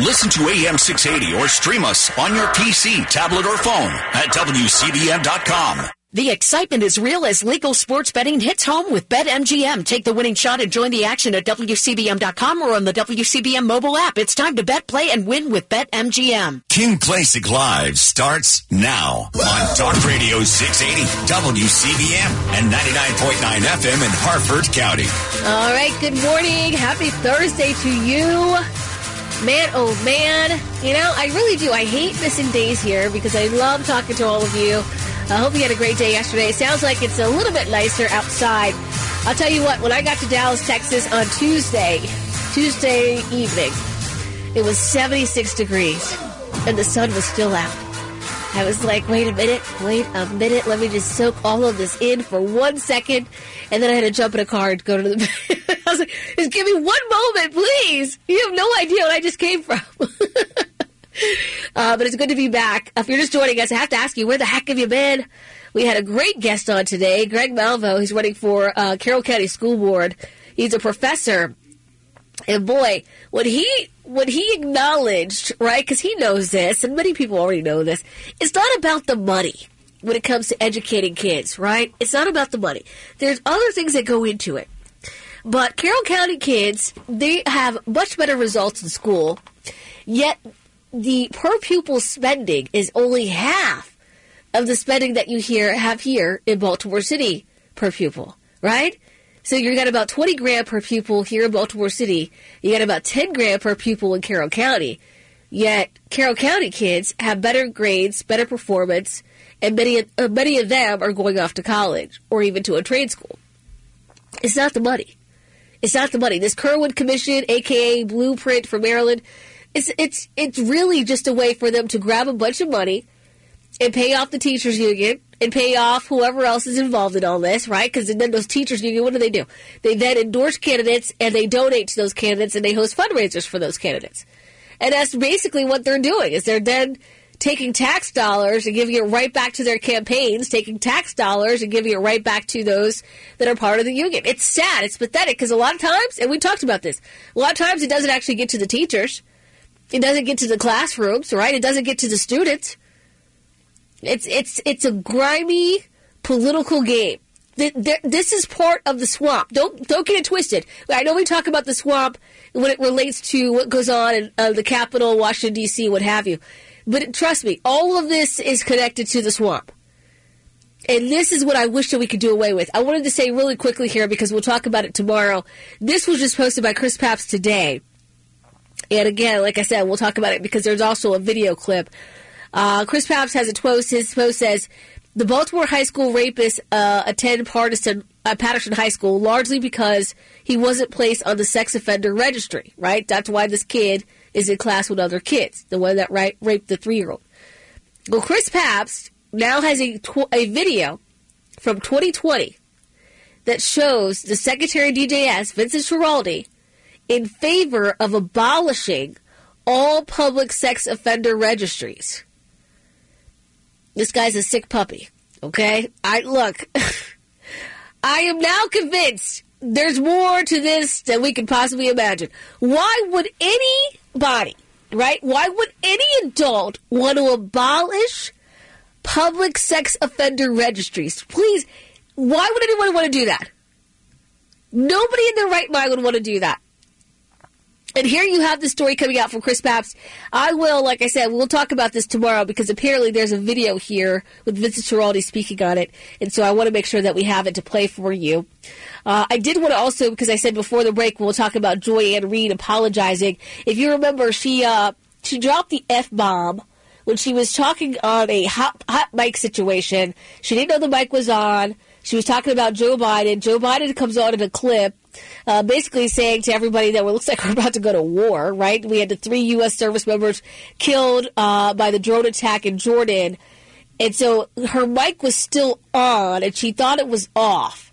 Listen to AM 680 or stream us on your PC, tablet, or phone at WCBM.com. The excitement is real as legal sports betting hits home with BetMGM. Take the winning shot and join the action at WCBM.com or on the WCBM mobile app. It's time to bet, play, and win with BetMGM. Kim Klacik Live starts now on Talk Radio 680 WCBM and 99.9 FM in Harford County. All right, good morning. Happy Thursday to you. Man, oh man. You know, I really do. I hate missing days here because I love talking to all of you. I hope you had a great day yesterday. It sounds like it's a little bit nicer outside. I'll tell you what, when I got to Dallas, Texas on Tuesday, Tuesday evening, it was 76 degrees and the sun was still out. I was like, wait a minute, wait a minute, let me just soak all of this in for one second. And then I had to jump in a car and go to the. I was like, just give me one moment, please. You have no idea what I just came from. Uh, but it's good to be back. If you're just joining us, I have to ask you, where the heck have you been? We had a great guest on today, Greg Malvo. He's running for uh, Carroll County School Board. He's a professor. And boy, when he when he acknowledged, right, because he knows this, and many people already know this, it's not about the money when it comes to educating kids, right? It's not about the money. There's other things that go into it. But Carroll County kids, they have much better results in school, yet the per pupil spending is only half of the spending that you hear have here in Baltimore City per pupil, right? So you got about 20 grand per pupil here in Baltimore City. You got about 10 grand per pupil in Carroll County. Yet Carroll County kids have better grades, better performance, and many uh, many of them are going off to college or even to a trade school. It's not the money. It's not the money. This Kirwan Commission, aka Blueprint for Maryland, it's it's it's really just a way for them to grab a bunch of money and pay off the teachers union and pay off whoever else is involved in all this, right? Because then those teachers union, what do they do? They then endorse candidates and they donate to those candidates and they host fundraisers for those candidates. And that's basically what they're doing is they're then taking tax dollars and giving it right back to their campaigns, taking tax dollars and giving it right back to those that are part of the union. It's sad. It's pathetic because a lot of times, and we talked about this, a lot of times it doesn't actually get to the teachers. It doesn't get to the classrooms, right? It doesn't get to the students. It's it's it's a grimy political game. This is part of the swamp. Don't don't get it twisted. I know we talk about the swamp when it relates to what goes on in uh, the Capitol, Washington D.C., what have you. But trust me, all of this is connected to the swamp. And this is what I wish that we could do away with. I wanted to say really quickly here because we'll talk about it tomorrow. This was just posted by Chris Papst today. And again, like I said, we'll talk about it because there's also a video clip. Uh, Chris Papst has a post. His post says, the Baltimore high school rapist uh, attended Patterson, uh, Patterson High School largely because he wasn't placed on the sex offender registry, right? That's why this kid is in class with other kids, the one that ra- raped the three-year-old. Well, Chris Papst now has a, tw- a video from 2020 that shows the Secretary of DJS, Vincent Schiraldi, in favor of abolishing all public sex offender registries. This guy's a sick puppy. Okay? I look. I am now convinced there's more to this than we can possibly imagine. Why would anybody, right? Why would any adult want to abolish public sex offender registries? Please, why would anyone want to do that? Nobody in their right mind would want to do that. And here you have the story coming out from Chris Papst. I will, like I said, we'll talk about this tomorrow because apparently there's a video here with Vincent Schiraldi speaking on it. And so I want to make sure that we have it to play for you. Uh, I did want to also, because I said before the break, we'll talk about Joy Ann Reid apologizing. If you remember, she, uh, she dropped the F bomb when she was talking on a hot, hot mic situation. She didn't know the mic was on. She was talking about Joe Biden. Joe Biden comes on in a clip uh, basically saying to everybody that it looks like we're about to go to war, right? We had the three U.S. service members killed uh, by the drone attack in Jordan. And so her mic was still on and she thought it was off.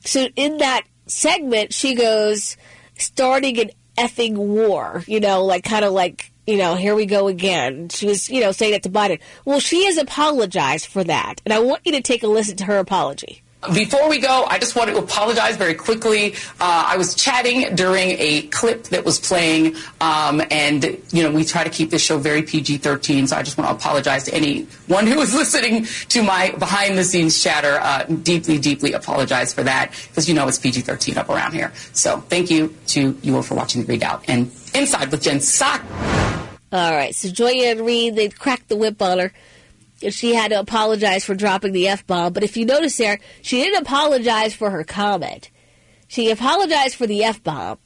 So in that segment, she goes, starting an effing war, you know, like kind of like, you know, here we go again. She was, you know, saying that to Biden. Well, she has apologized for that. And I want you to take a listen to her apology. Before we go, I just want to apologize very quickly. Uh, I was chatting during a clip that was playing, um, and you know we try to keep this show very PG-13. So I just want to apologize to anyone who was listening to my behind-the-scenes chatter. Uh, deeply, deeply apologize for that because you know it's PG-13 up around here. So thank you to you all for watching the ReidOut and inside with Jen Psaki. All right, so Joy-Ann Reid, they cracked the whip on her she had to apologize for dropping the F bomb. But if you notice there, she didn't apologize for her comment. She apologized for the F bomb,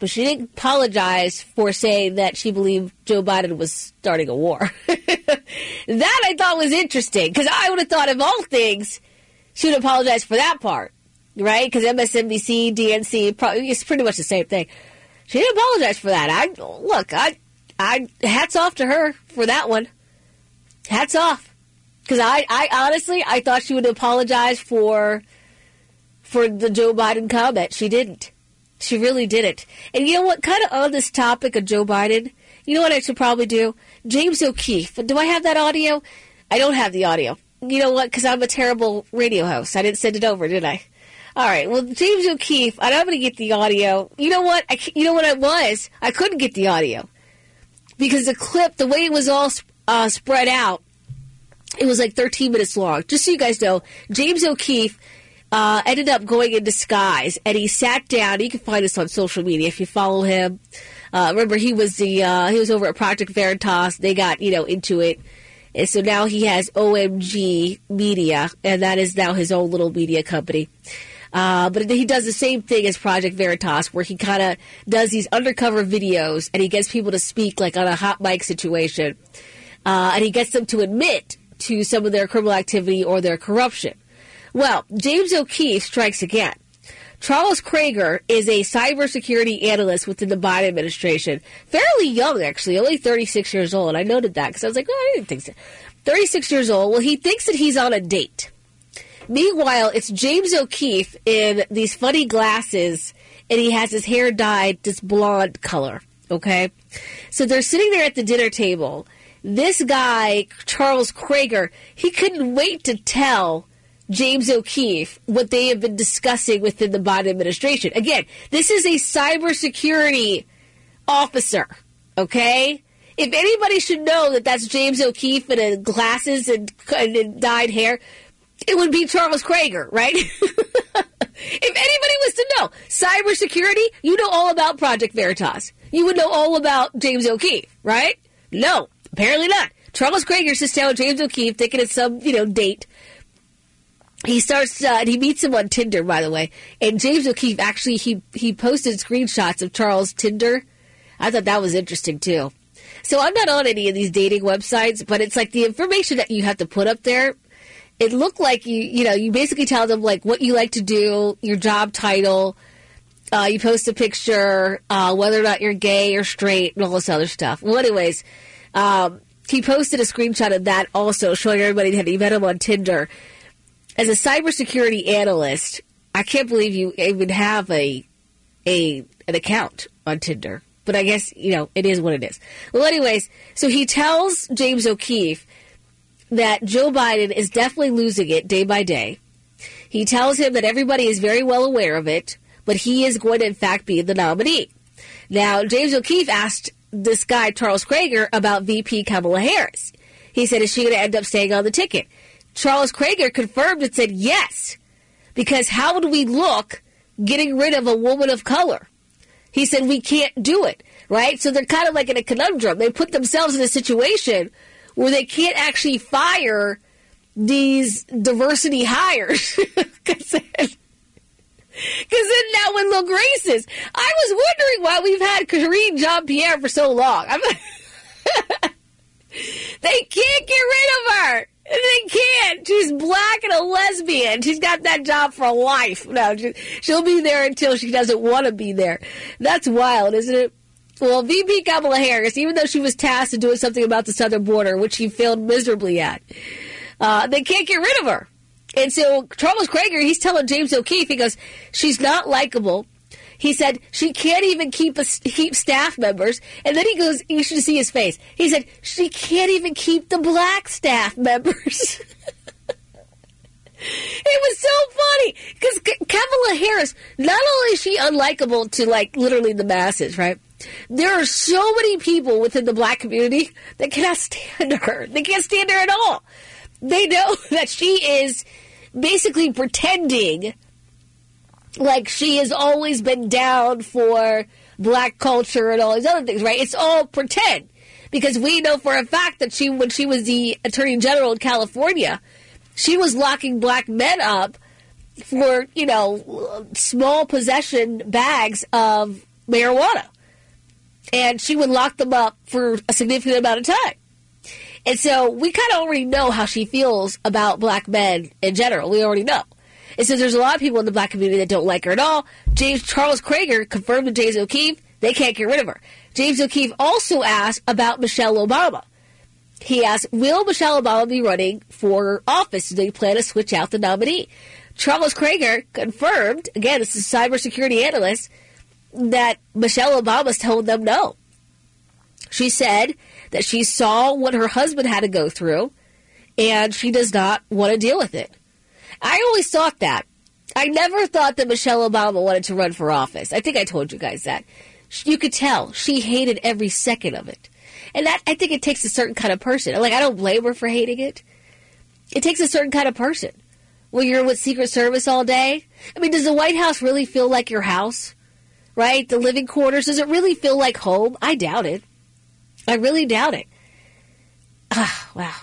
but she didn't apologize for saying that she believed Joe Biden was starting a war. that I thought was interesting because I would have thought of all things, she would apologize for that part, right? Because MSNBC, DNC, probably, it's pretty much the same thing. She didn't apologize for that. I look, I, I hats off to her for that one. Hats off. Because I, I honestly, I thought she would apologize for for the Joe Biden comment. She didn't. She really didn't. And you know what? Kind of on this topic of Joe Biden, you know what I should probably do? James O'Keefe. Do I have that audio? I don't have the audio. You know what? Because I'm a terrible radio host. I didn't send it over, did I? All right. Well, James O'Keefe. I'm not going to get the audio. You know what? I, you know what it was? I couldn't get the audio because the clip, the way it was all uh, spread out, it was like 13 minutes long. Just so you guys know, James O'Keefe uh, ended up going in disguise, and he sat down. You can find us on social media if you follow him. Uh, remember, he was the uh, he was over at Project Veritas. They got you know into it, and so now he has OMG Media, and that is now his own little media company. Uh, but he does the same thing as Project Veritas, where he kind of does these undercover videos, and he gets people to speak like on a hot mic situation, uh, and he gets them to admit to some of their criminal activity or their corruption. Well, James O'Keefe strikes again. Charles Kraiger is a cybersecurity analyst within the Biden administration. Fairly young, actually, only 36 years old. I noted that because I was like, oh, I didn't think so. 36 years old. Well, he thinks that he's on a date. Meanwhile, it's James O'Keefe in these funny glasses, and he has his hair dyed this blonde color. Okay? So they're sitting there at the dinner table, this guy, Charles Kraiger, he couldn't wait to tell James O'Keefe what they have been discussing within the Biden administration. Again, this is a cybersecurity officer, okay? If anybody should know that that's James O'Keefe in glasses and, and dyed hair, it would be Charles Kraiger, right? if anybody was to know cybersecurity, you know all about Project Veritas. You would know all about James O'Keefe, right? No, Apparently not. Charles Kraiger sits down with James O'Keefe, thinking it's some, you know, date. He starts, uh, and he meets him on Tinder, by the way. And James O'Keefe actually, he, he posted screenshots of Charles' Tinder. I thought that was interesting, too. So I'm not on any of these dating websites, but it's like the information that you have to put up there. It looked like you, you know, you basically tell them like what you like to do, your job title. Uh, you post a picture, uh, whether or not you're gay or straight, and all this other stuff. Well, anyways, um, he posted a screenshot of that also, showing everybody that he met him on Tinder. As a cybersecurity analyst, I can't believe you even have a a an account on Tinder. But I guess you know it is what it is. Well, anyways, so he tells James O'Keefe that Joe Biden is definitely losing it day by day. He tells him that everybody is very well aware of it, but he is going to in fact be the nominee. Now, James O'Keefe asked this guy, Charles Kraiger, about VP Kamala Harris. He said, Is she going to end up staying on the ticket? Charles Kraiger confirmed and said, Yes, because how would we look getting rid of a woman of color? He said, We can't do it, right? So they're kind of like in a conundrum. They put themselves in a situation where they can't actually fire these diversity hires. Because then that would look racist. I was wondering why we've had Karine Jean Pierre for so long. they can't get rid of her. They can't. She's black and a lesbian. She's got that job for life. No, she'll be there until she doesn't want to be there. That's wild, isn't it? Well, VP Kamala Harris, even though she was tasked to doing something about the southern border, which she failed miserably at, uh, they can't get rid of her. And so Charles Kraiger, he's telling James O'Keefe, he goes, she's not likable. He said she can't even keep a, keep staff members, and then he goes, "You should see his face." He said she can't even keep the black staff members. It was so funny because Kamala Harris, not only is she unlikable to like literally the masses, right? There are so many people within the black community that cannot stand her. They can't stand her at all. They know that she is basically pretending like she has always been down for black culture and all these other things, right? It's all pretend because we know for a fact that she, when she was the attorney general in California, she was locking black men up for, you know, small possession bags of marijuana. And she would lock them up for a significant amount of time. And so we kind of already know how she feels about black men in general. We already know. And so there's a lot of people in the black community that don't like her at all. James Charles Kraiger confirmed to James O'Keefe they can't get rid of her. James O'Keefe also asked about Michelle Obama. He asked, Will Michelle Obama be running for office? Do they plan to switch out the nominee? Charles Kraiger confirmed, again, this is a cybersecurity analyst, that Michelle Obama's told them no. She said that she saw what her husband had to go through and she does not want to deal with it. I always thought that. I never thought that Michelle Obama wanted to run for office. I think I told you guys that. You could tell she hated every second of it. And that I think it takes a certain kind of person. Like I don't blame her for hating it. It takes a certain kind of person. When you're with Secret Service all day, I mean, does the White House really feel like your house? Right? The living quarters, does it really feel like home? I doubt it. I really doubt it. Ah, wow.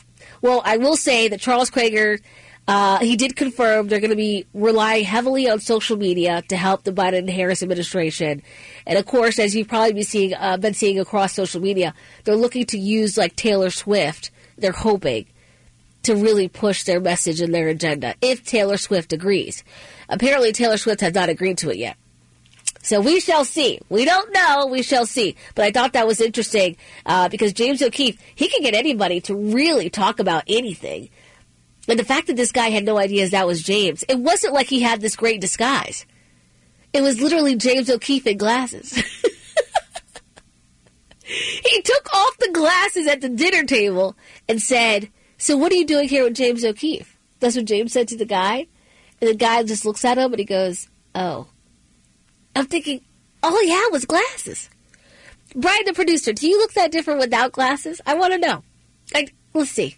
Well, I will say that Charles Kraiger uh, he did confirm they're going to be relying heavily on social media to help the Biden and Harris administration. And of course, as you've probably been seeing, uh, been seeing across social media, they're looking to use like Taylor Swift. They're hoping to really push their message and their agenda if Taylor Swift agrees. Apparently, Taylor Swift has not agreed to it yet. So we shall see. We don't know. We shall see. But I thought that was interesting uh, because James O'Keefe, he can get anybody to really talk about anything. And the fact that this guy had no idea that was James, it wasn't like he had this great disguise. It was literally James O'Keefe in glasses. he took off the glasses at the dinner table and said, So what are you doing here with James O'Keefe? That's what James said to the guy. And the guy just looks at him and he goes, Oh. I'm thinking, all he had was glasses. Brian, the producer, do you look that different without glasses? I want to know. Like, let's see.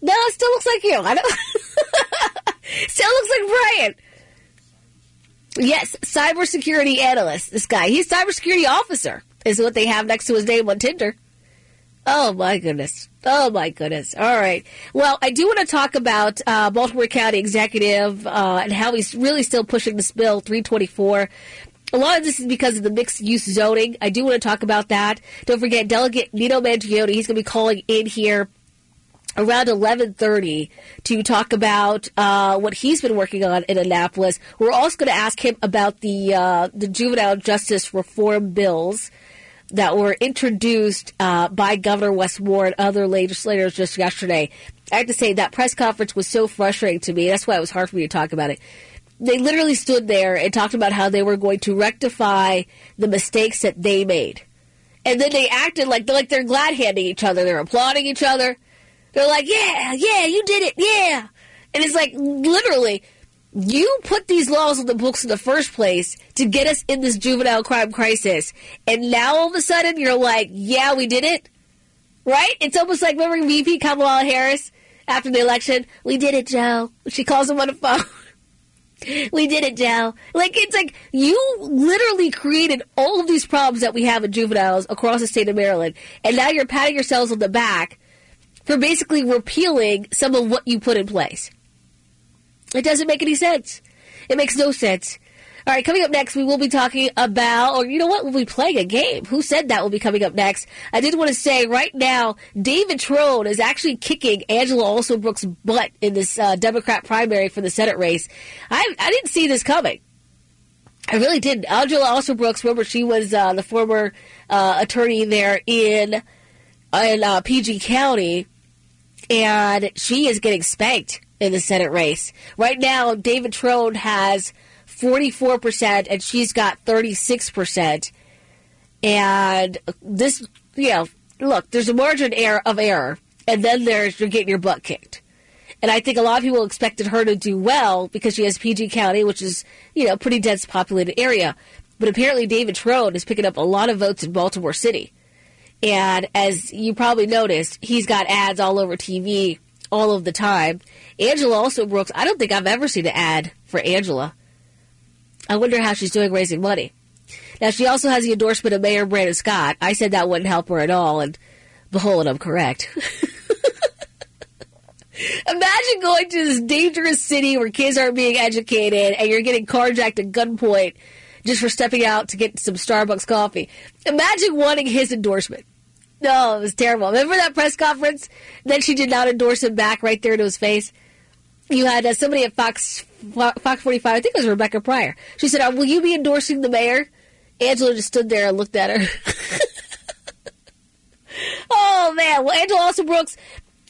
No, it still looks like you. I don't. still looks like Brian. Yes, cybersecurity analyst. This guy, he's cybersecurity officer, is what they have next to his name on Tinder. Oh my goodness. Oh my goodness. All right. Well, I do want to talk about uh, Baltimore County Executive uh, and how he's really still pushing this bill 324. A lot of this is because of the mixed use zoning. I do want to talk about that. Don't forget, Delegate Nino Mangione. He's going to be calling in here around 11.30 to talk about uh, what he's been working on in Annapolis. We're also going to ask him about the, uh, the juvenile justice reform bills that were introduced uh, by Governor Wes Moore and other legislators just yesterday. I have to say that press conference was so frustrating to me. That's why it was hard for me to talk about it. They literally stood there and talked about how they were going to rectify the mistakes that they made. And then they acted like like they're glad handing each other. They're applauding each other. They're like, yeah, yeah, you did it, yeah. And it's like, literally, you put these laws on the books in the first place to get us in this juvenile crime crisis. And now all of a sudden you're like, yeah, we did it. Right? It's almost like, remember VP Kamala Harris after the election? We did it, Joe. She calls him on the phone. we did it, Joe. Like, it's like you literally created all of these problems that we have with juveniles across the state of Maryland. And now you're patting yourselves on the back for basically repealing some of what you put in place. It doesn't make any sense. It makes no sense. All right, coming up next, we will be talking about, or you know what, we'll be playing a game. Who said that will be coming up next? I did want to say right now, David Trone is actually kicking Angela Alsobrooks' butt in this uh, Democrat primary for the Senate race. I, I didn't see this coming. I really didn't. Angela Alsobrooks, remember, she was uh, the former uh, attorney there in in uh, PG County and she is getting spanked in the Senate race. Right now, David Trone has 44%, and she's got 36%. And this, you know, look, there's a margin of error, and then there's you're getting your butt kicked. And I think a lot of people expected her to do well because she has PG County, which is, you know, pretty dense populated area. But apparently David Trone is picking up a lot of votes in Baltimore City. And as you probably noticed, he's got ads all over TV all of the time. Angela Alsobrooks, I don't think I've ever seen an ad for Angela. I wonder how she's doing raising money. Now, she also has the endorsement of Mayor Brandon Scott. I said that wouldn't help her at all, and behold, I'm correct. Imagine going to this dangerous city where kids aren't being educated and you're getting carjacked at gunpoint just for stepping out to get some Starbucks coffee. Imagine wanting his endorsement. No, it was terrible. Remember that press conference? Then she did not endorse him back right there to his face. You had uh, somebody at Fox Fox 45, I think it was Rebecca Pryor. She said, uh, Will you be endorsing the mayor? Angela just stood there and looked at her. oh, man. Well, Angela Alsobrooks,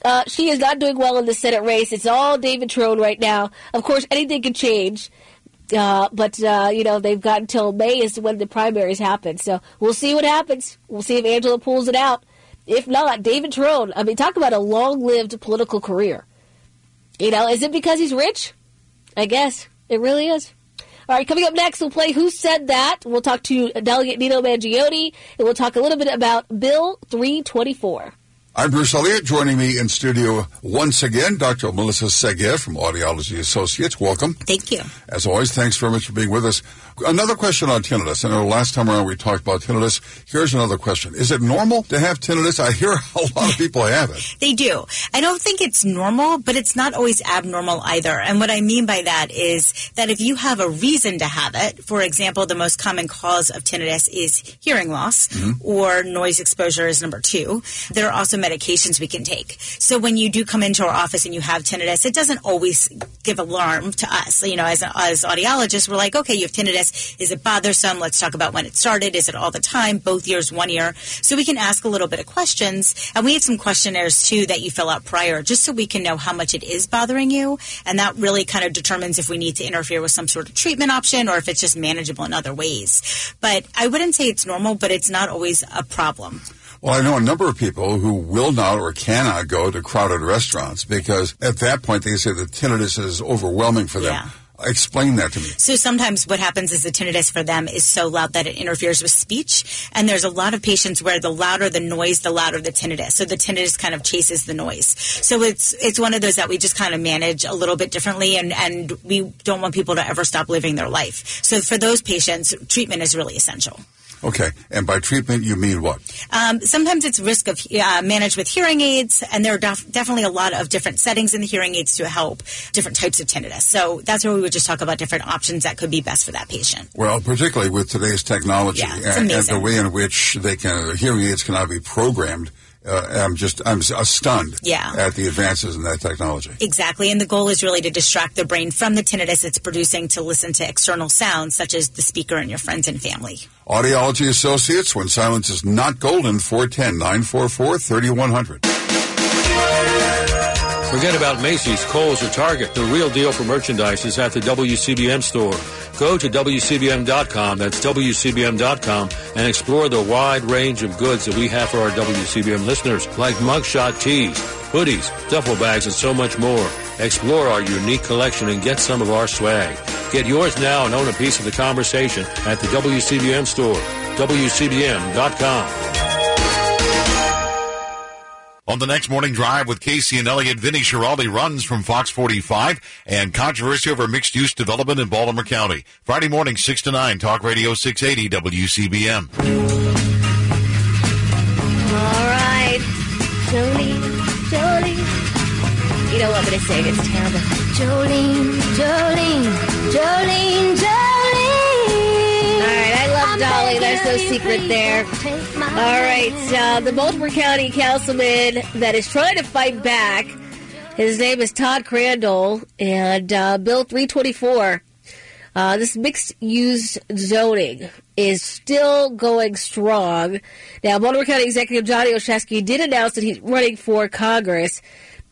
uh, she is not doing well in the Senate race. It's all David Trone right now. Of course, anything can change. Uh, but, uh, you know, they've got until May is when the primaries happen. So we'll see what happens. We'll see if Angela pulls it out. If not, David Trone, I mean, talk about a long lived political career. You know, is it because he's rich? I guess. It really is. All right, coming up next, we'll play Who Said That. We'll talk to Delegate Nino Mangione, and we'll talk a little bit about Bill 324. I'm Bruce Elliott. Joining me in studio once again, Dr. Melissa Segev from Audiology Associates. Welcome. Thank you. As always, thanks very much for being with us. Another question on tinnitus. I know last time around we talked about tinnitus. Here's another question. Is it normal to have tinnitus? I hear a lot of people have it. they do. I don't think it's normal, but it's not always abnormal either. And what I mean by that is that if you have a reason to have it, for example, the most common cause of tinnitus is hearing loss mm-hmm. or noise exposure is number two. There are also medications we can take. So when you do come into our office and you have tinnitus, it doesn't always give alarm to us. You know, as, as audiologists, we're like, okay, you have tinnitus is it bothersome? Let's talk about when it started. Is it all the time? Both years, one year? So we can ask a little bit of questions. And we have some questionnaires too that you fill out prior just so we can know how much it is bothering you. And that really kind of determines if we need to interfere with some sort of treatment option or if it's just manageable in other ways. But I wouldn't say it's normal, but it's not always a problem. Well, I know a number of people who will not or cannot go to crowded restaurants because at that point they say the tinnitus is overwhelming for them. Yeah. Explain that to me. So sometimes what happens is the tinnitus for them is so loud that it interferes with speech. And there's a lot of patients where the louder the noise, the louder the tinnitus. So the tinnitus kind of chases the noise. So it's it's one of those that we just kind of manage a little bit differently and, and we don't want people to ever stop living their life. So for those patients, treatment is really essential. Okay, and by treatment you mean what? Um, sometimes it's risk of uh, managed with hearing aids, and there are def- definitely a lot of different settings in the hearing aids to help different types of tinnitus. So that's where we would just talk about different options that could be best for that patient. Well, particularly with today's technology yeah, and, and, the way in which they can hearing aids can now be programmed uh, I'm just I'm stunned yeah. at the advances in that technology. Exactly, and the goal is really to distract the brain from the tinnitus it's producing to listen to external sounds such as the speaker and your friends and family. Audiology Associates, when silence is not golden, 410 944 3100. Forget about Macy's, Kohl's, or Target. The real deal for merchandise is at the WCBM store. Go to WCBM.com, that's WCBM.com, and explore the wide range of goods that we have for our WCBM listeners, like mugshot tees, hoodies, duffel bags, and so much more. Explore our unique collection and get some of our swag. Get yours now and own a piece of the conversation at the WCBM store, WCBM.com. On the next morning drive with Casey and Elliott, Vinny Schiraldi runs from Fox 45 and controversy over mixed use development in Baltimore County. Friday morning, 6 to 9, Talk Radio 680 WCBM. All right. Jolene, Jolene. You don't want me to sing, it's terrible. Jolene, Jolene, Jolene, Jolene. Dolly. There's no secret there. All right. Uh, the Baltimore County councilman that is trying to fight back. His name is Todd Crandell, and uh, Bill 324. Uh, this mixed use zoning is still going strong. Now, Baltimore County Executive Johnny Olszewski did announce that he's running for Congress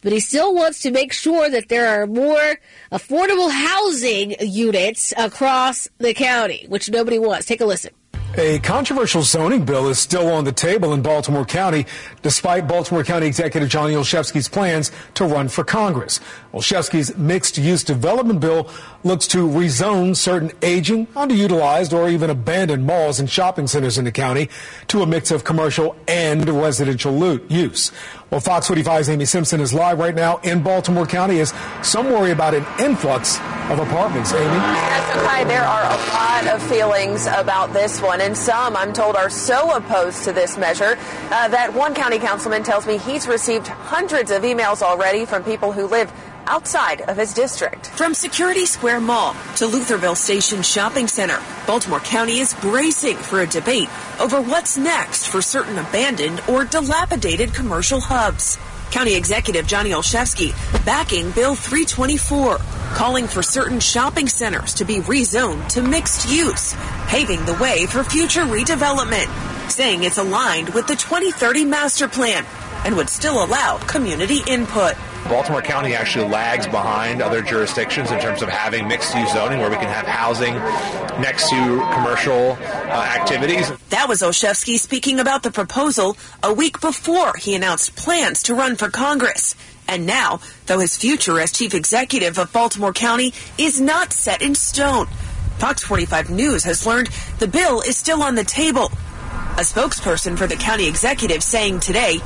but he still wants to make sure that there are more affordable housing units across the county, which nobody wants. Take a listen. A controversial zoning bill is still on the table in Baltimore County, despite Baltimore County Executive Johnny Olszewski's plans to run for Congress. Olszewski's mixed use development bill looks to rezone certain aging, underutilized, or even abandoned malls and shopping centers in the county to a mix of commercial and residential use. Well, Fox 45's Amy Simpson is live right now in Baltimore County as some worry about an influx of apartments. Amy? Yes, okay. There are a lot of feelings about this one, and some, I'm told, are so opposed to this measure uh, that one county councilman tells me he's received hundreds of emails already from people who live outside of his district. From Security Square Mall to Lutherville Station Shopping Center, Baltimore County is bracing for a debate over what's next for certain abandoned or dilapidated commercial hubs. County Executive Johnny Olszewski backing Bill 324, calling for certain shopping centers to be rezoned to mixed use, paving the way for future redevelopment, saying it's aligned with the 2030 master plan and would still allow community input. Baltimore County actually lags behind other jurisdictions in terms of having mixed use zoning where we can have housing next to commercial uh, activities. That was Olszewski speaking about the proposal a week before he announced plans to run for Congress. And now, though his future as chief executive of Baltimore County is not set in stone, Fox 45 News has learned the bill is still on the table. A spokesperson for the county executive saying today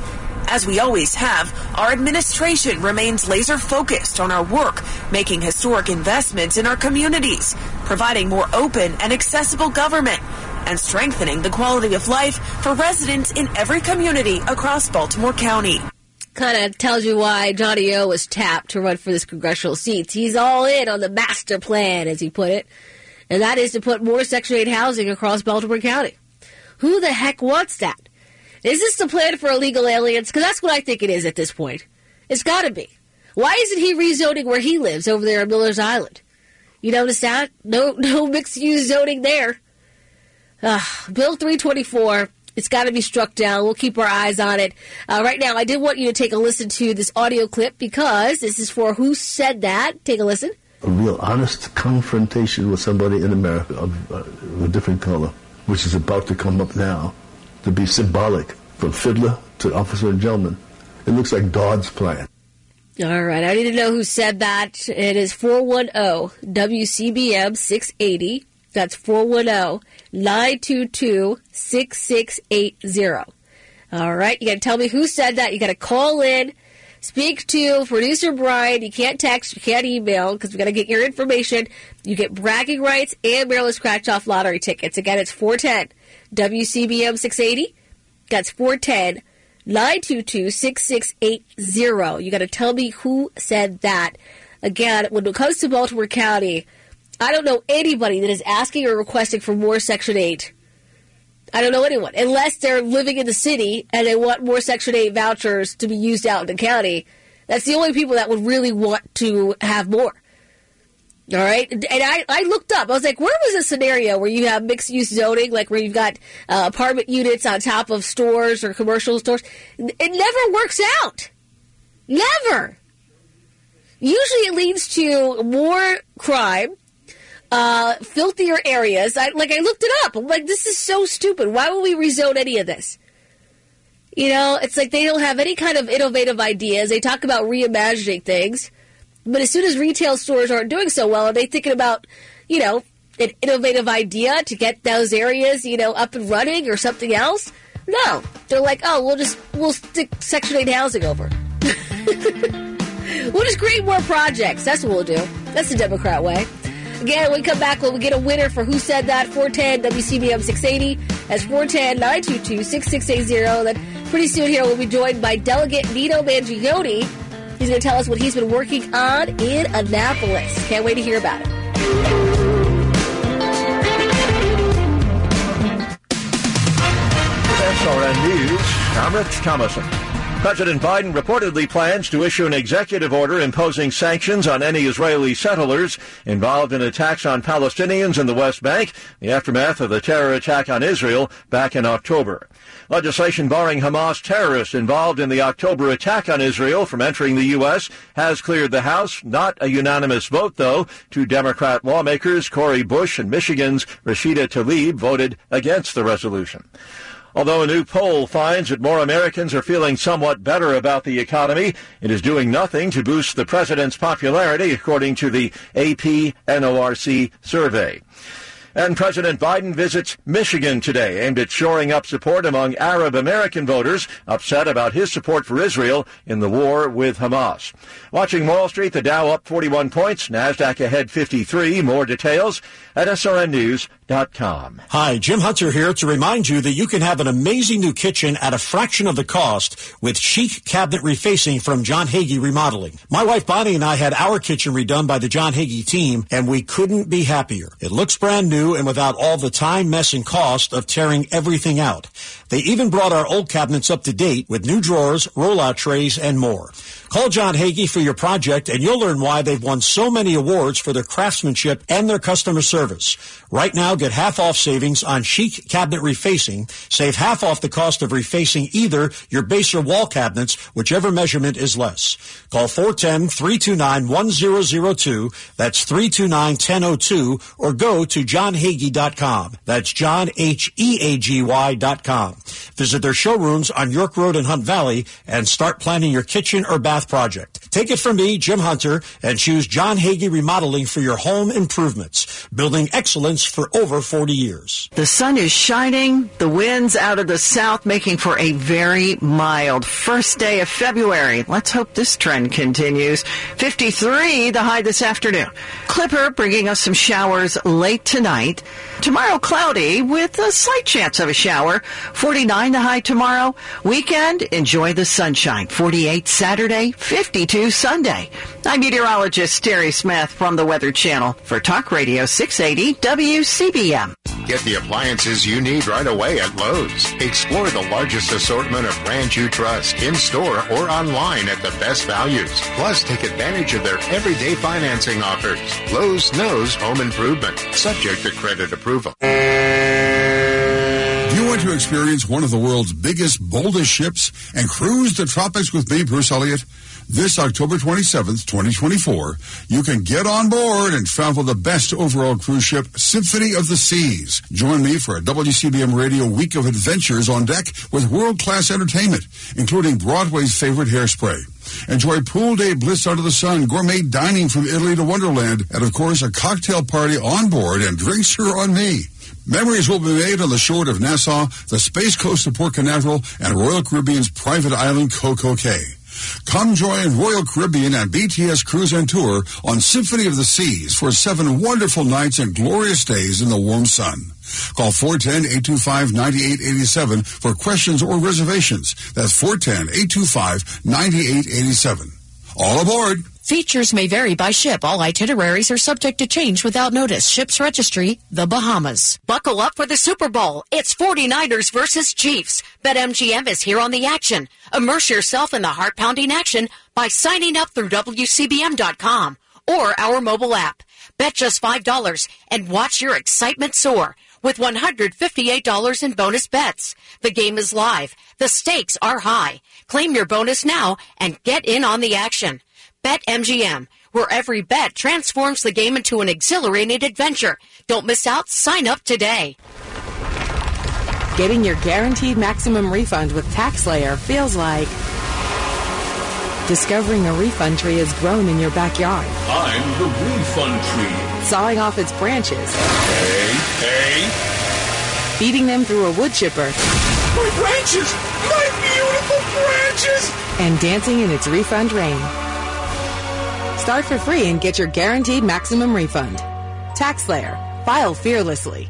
as we always have, our administration remains laser focused on our work, making historic investments in our communities, providing more open and accessible government, and strengthening the quality of life for residents in every community across Baltimore County. Kind of tells you why Johnny O was tapped to run for this congressional seat. He's all in on the master plan, as he put it, and that is to put more Section 8 housing across Baltimore County. Who the heck wants that? Is this the plan for illegal aliens? Because that's what I think it is at this point. It's got to be. Why isn't he rezoning where he lives over there on Miller's Island? You notice that? No, no mixed use zoning there. Uh, Bill 324. It's got to be struck down. We'll keep our eyes on it. Uh, right now, I did want you to take a listen to this audio clip because this is for Who Said That. Take a listen. A real honest confrontation with somebody in America of, uh, of a different color, which is about to come up now to be symbolic from fiddler to officer and gentleman. It looks like Dodd's plan. All right. I need to know who said that. It is 410 WCBM 680. That's 410 922 6680. All right. You got to tell me who said that. You got to call in, speak to producer Brian. You can't text, you can't email because we got to get your information. You get bragging rights and Maryland scratch off lottery tickets. Again, it's 410 WCBM 680. That's 410 922 6680. You got to tell me who said that. Again, when it comes to Baltimore County, I don't know anybody that is asking or requesting for more Section 8. I don't know anyone, unless they're living in the city and they want more Section 8 vouchers to be used out in the county. That's the only people that would really want to have more. All right. And I, I looked up. I was like, where was a scenario where you have mixed use zoning, like where you've got uh, apartment units on top of stores or commercial stores? It never works out. Never. Usually it leads to more crime, uh, filthier areas. I, like, I looked it up. I'm like, this is so stupid. Why would we rezone any of this? You know, it's like they don't have any kind of innovative ideas. They talk about reimagining things. But as soon as retail stores aren't doing so well, are they thinking about, you know, an innovative idea to get those areas, you know, up and running or something else? No. They're like, oh, we'll just, we'll stick Section 8 housing over. we'll just create more projects. That's what we'll do. That's the Democrat way. Again, when we come back, when we get a winner for Who Said That, 410 WCBM 680. That's 410 922 6680. Then pretty soon here, we'll be joined by Delegate Nino Mangione He's going to tell us what he's been working on in Annapolis. Can't wait to hear about it. SRN News, I'm Rich Thomason. President Biden reportedly plans to issue an executive order imposing sanctions on any Israeli settlers involved in attacks on Palestinians in the West Bank, the aftermath of the terror attack on Israel back in October. Legislation barring Hamas terrorists involved in the October attack on Israel from entering the U.S. has cleared the House. Not a unanimous vote, though. Two Democrat lawmakers, Cori Bush and Michigan's Rashida Tlaib, voted against the resolution. Although a new poll finds that more Americans are feeling somewhat better about the economy, it is doing nothing to boost the president's popularity, according to the AP NORC survey. And President Biden visits Michigan today, aimed at shoring up support among Arab American voters upset about his support for Israel in the war with Hamas. Watching Wall Street, the Dow up 41 points, NASDAQ ahead 53. More details at SRNnews.com. Hi, Jim Hunter here to remind you that you can have an amazing new kitchen at a fraction of the cost with chic cabinet refacing from John Heagy Remodeling. My wife Bonnie and I had our kitchen redone by the John Heagy team, and we couldn't be happier. It looks brand new and without all the time, mess, and cost of tearing everything out. They even brought our old cabinets up to date with new drawers, rollout trays, and more. Call John Heagy for your project and you'll learn why they've won so many awards for their craftsmanship and their customer service. Right now, get half off savings on chic cabinet refacing. Save half off the cost of refacing either your base or wall cabinets, whichever measurement is less. Call 410-329-1002. That's 329-1002 or go to johnheagy.com. That's John, H-E-A-G-Y dot com. Visit their showrooms on York Road in Hunt Valley and start planning your kitchen or bath project. Take it from me, Jim Hunter, and choose John Heagy Remodeling for your home improvements, building excellence for over 40 years. The sun is shining, the winds out of the south making for a very mild first day of February. Let's hope this trend continues. 53 the high this afternoon. Clipper bringing us some showers late tonight. Tomorrow cloudy with a slight chance of a shower. 49 the high tomorrow. Weekend, enjoy the sunshine. 48 Saturday, 52 Sunday. I'm meteorologist Terry Smith from the Weather Channel for Talk Radio 680 WCBM. Get the appliances you need right away at Lowe's. Explore the largest assortment of brands you trust in store or online at the best values. Plus, take advantage of their everyday financing offers. Lowe's knows home improvement, subject to credit approval. Do you want to experience one of the world's biggest, boldest ships and cruise the tropics with me, Bruce Elliott? This October 27th, 2024, you can get on board and travel the best overall cruise ship, Symphony of the Seas. Join me for a WCBM Radio Week of Adventures on deck with world-class entertainment, including Broadway's favorite hairspray. Enjoy pool day bliss under the sun, gourmet dining from Italy to Wonderland, and of course a cocktail party on board and drinks are on me. Memories will be made on the shore of Nassau, the Space Coast of Port Canaveral, and Royal Caribbean's private island Coco Cay. Come join Royal Caribbean and BTS Cruise and Tour on Symphony of the Seas for seven wonderful nights and glorious days in the warm sun. Call 410-825-9887 for questions or reservations. That's 410-825-9887. All aboard! Features may vary by ship. All itineraries are subject to change without notice. Ship's registry, the Bahamas. Buckle up for the Super Bowl. It's 49ers versus Chiefs. BetMGM is here on the action. Immerse yourself in the heart-pounding action by signing up through WCBM.com or our mobile app. Bet just $5 and watch your excitement soar with $158 in bonus bets. The game is live. The stakes are high. Claim your bonus now and get in on the action. BetMGM, where every bet transforms the game into an exhilarating adventure. Don't miss out. Sign up today. Getting your guaranteed maximum refund with TaxSlayer feels like discovering a refund tree has grown in your backyard. I'm the refund tree. Sawing off its branches. Hey, hey. Feeding them through a wood chipper. My branches! My beautiful branches! And dancing in its refund rain. Start for free and get your guaranteed maximum refund. TaxSlayer. File fearlessly.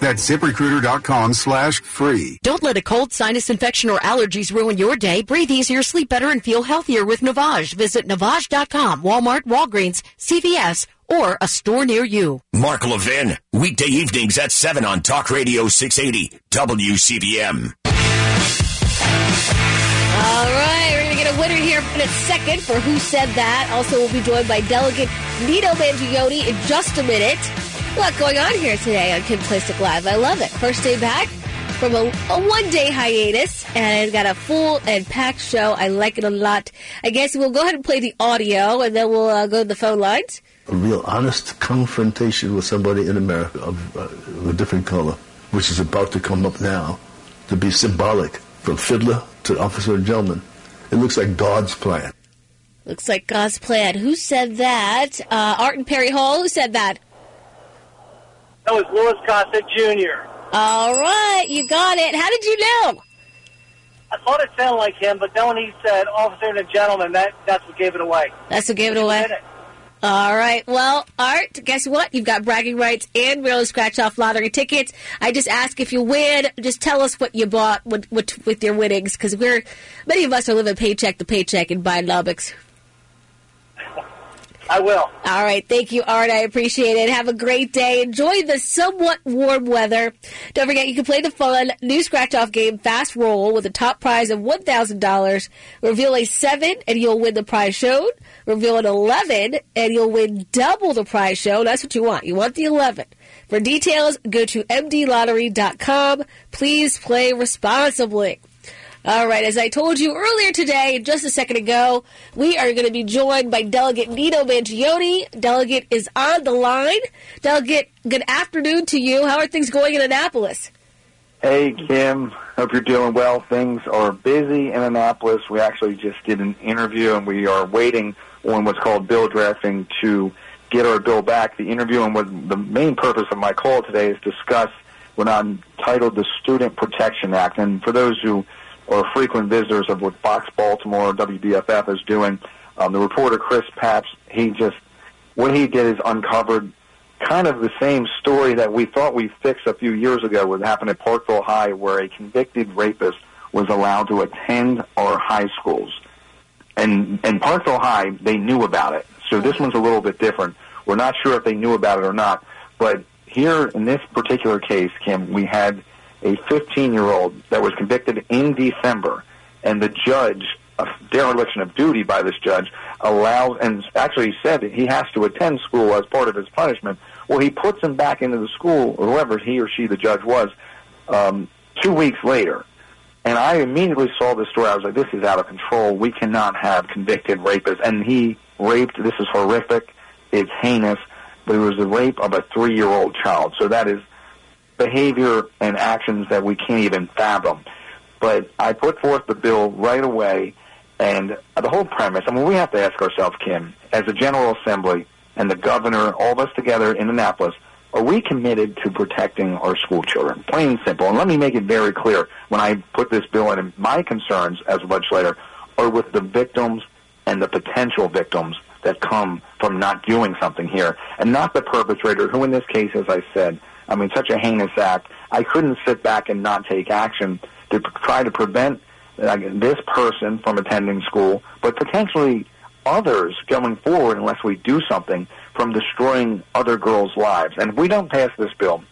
That's ziprecruiter.com slash free. Don't let a cold, sinus infection, or allergies ruin your day. Breathe easier, sleep better, and feel healthier with Navage. Visit Navage.com, Walmart, Walgreens, CVS, or a store near you. Mark Levin, weekday evenings at 7 on Talk Radio 680 WCBM. All right, we're going to get a winner here in a second for Who Said That. Also, we'll be joined by Delegate Nino Mangione in just a minute. A lot going on here today on Kim Klacik Live. I love it. First day back from a, a one day hiatus, and got a full and packed show. I like it a lot. I guess we'll go ahead and play the audio, and then we'll uh, go to the phone lines. A real honest confrontation with somebody in America of, uh, of a different color, which is about to come up now, to be symbolic from fiddler to officer and gentleman. It looks like God's plan. Looks like God's plan. Who said that? Uh, Art and Perry Hall. Who said that? That was Louis Gossett Jr. All right, you got it. How did you know? I thought it sounded like him, but then when he said officer and a gentleman, that, that's what gave it away. That's what gave it away. All right. Well, Art, guess what? You've got bragging rights and real scratch off lottery tickets. I just ask if you win, just tell us what you bought with, with, with your winnings because we're many of us are living paycheck to paycheck and buying Lubbock's. I will. All right. Thank you, Art. I appreciate it. Have a great day. Enjoy the somewhat warm weather. Don't forget, you can play the fun new scratch off game, Fast Roll, with a top prize of $1,000. Reveal a 7 and you'll win the prize shown. Reveal an 11 and you'll win double the prize shown. That's what you want. You want the 11. For details, go to mdlottery.com. Please play responsibly. All right, as I told you earlier today, just a second ago, we are going to be joined by Delegate Nino Mangione. Delegate is on the line. Delegate, good afternoon to you. How are things going in Annapolis? Hey, Kim. Hope you're doing well. Things are busy in Annapolis. We actually just did an interview, and we are waiting on what's called bill drafting to get our bill back. The interview and what the main purpose of my call today is discuss what I'm titled the Student Protection Act. And for those who or frequent visitors of what Fox Baltimore or WBFF is doing. Um, the reporter Chris Papst, he just what he did is uncovered kind of the same story that we thought we fixed a few years ago. What happened at Parkville High, where a convicted rapist was allowed to attend our high schools, and and Parkville High they knew about it. So this one's a little bit different. We're not sure if they knew about it or not, but here in this particular case, Kim, we had a 15 year old that was convicted in December, and the judge, a dereliction of duty by this judge, allows and actually said that he has to attend school as part of his punishment. Well, he puts him back into the school, or whoever he or she, the judge, was, um, two weeks later. And I immediately saw this story. I was like, this is out of control. We cannot have convicted rapists. And he raped, this is horrific. It's heinous. But it was the rape of a three year old child. So that is behavior and actions that we can't even fathom. But I put forth the bill right away, and the whole premise, I mean, we have to ask ourselves, Kim, as a General Assembly and the governor, all of us together in Annapolis, are we committed to protecting our school children? Plain and simple. And let me make it very clear when I put this bill in, my concerns as a legislator are with the victims and the potential victims that come from not doing something here, and not the perpetrator, who in this case, as I said, I mean, such a heinous act. I couldn't sit back and not take action to try to prevent uh, this person from attending school, but potentially others going forward unless we do something from destroying other girls' lives. And if we don't pass this bill,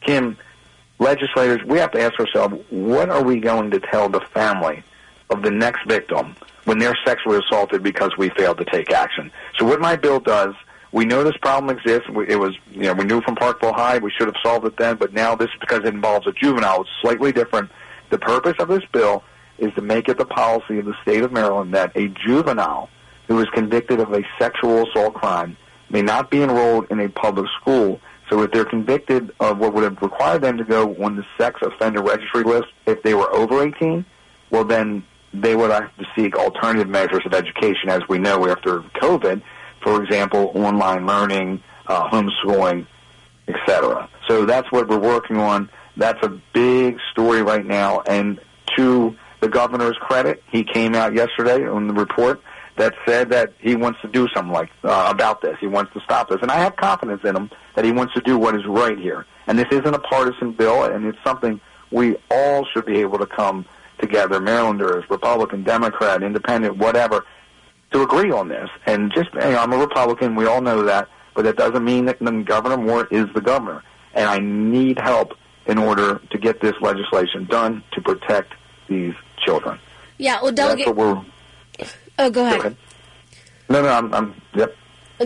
Kim, legislators, we have to ask ourselves, what are we going to tell the family of the next victim when they're sexually assaulted because we failed to take action? So what my bill does we know this problem exists. It was, you know, we knew from Parkville High we should have solved it then, but now this is because it involves a juvenile. It's slightly different. The purpose of this bill is to make it the policy of the state of Maryland that a juvenile who is convicted of a sexual assault crime may not be enrolled in a public school So if they're convicted of what would have required them to go on the sex offender registry list if they were over 18, well then they would have to seek alternative measures of education, as we know after COVID, for example, online learning, uh, homeschooling, etc. So that's what we're working on. That's a big story right now. And to the governor's credit, he came out yesterday on the report that said that he wants to do something like uh, about this. He wants to stop this, and I have confidence in him that he wants to do what is right here. And this isn't a partisan bill, and it's something we all should be able to come together, Marylanders, Republican, Democrat, Independent, whatever, to agree on this. And just, you know, I'm a Republican. We all know that, but that doesn't mean that Governor Moore is the governor. And I need help in order to get this legislation done to protect these children. Yeah, well, delegate. That's what we're. Oh, go ahead. Go ahead. No, no, I'm, I'm. Yep.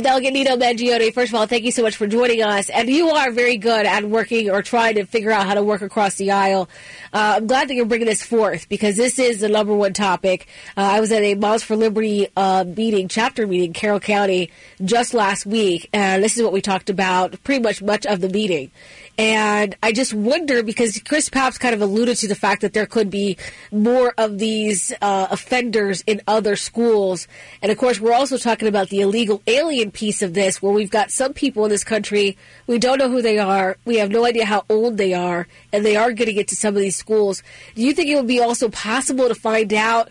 Delegate Nino Mangione, first of all, thank you so much for joining us. And you are very good at working or trying to figure out how to work across the aisle. Uh, I'm glad that you're bringing this forth because this is the number one topic. Uh, I was at a Moms for Liberty uh, meeting, chapter meeting, Carroll County, just last week, and this is what we talked about pretty much much of the meeting. And I just wonder because Chris Papst kind of alluded to the fact that there could be more of these uh, offenders in other schools. And of course, we're also talking about the illegal alien piece of this, where we've got some people in this country, we don't know who they are, we have no idea how old they are, and they are getting into some of these schools. Do you think it would be also possible to find out?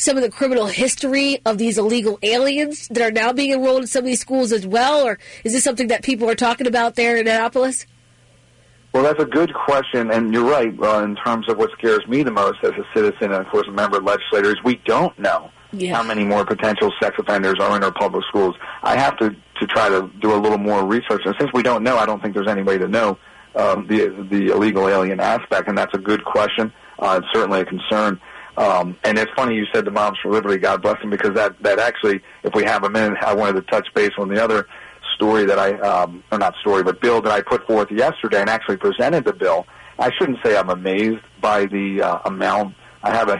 some of the criminal history of these illegal aliens that are now being enrolled in some of these schools as well? Or is this something that people are talking about there in Annapolis? Well, that's a good question, and you're right uh, in terms of what scares me the most as a citizen and, of course, a member of legislators. We don't know yeah. how many more potential sex offenders are in our public schools. I have to, to try to do a little more research, and since we don't know, I don't think there's any way to know um, the the illegal alien aspect, and that's a good question. Uh, it's certainly a concern. Um, and it's funny you said the Moms for Liberty, God bless them, because that, that actually, if we have a minute, I wanted to touch base on the other story that I, um, or not story, but bill that I put forth yesterday and actually presented the bill. I shouldn't say I'm amazed by the uh, amount. I have a,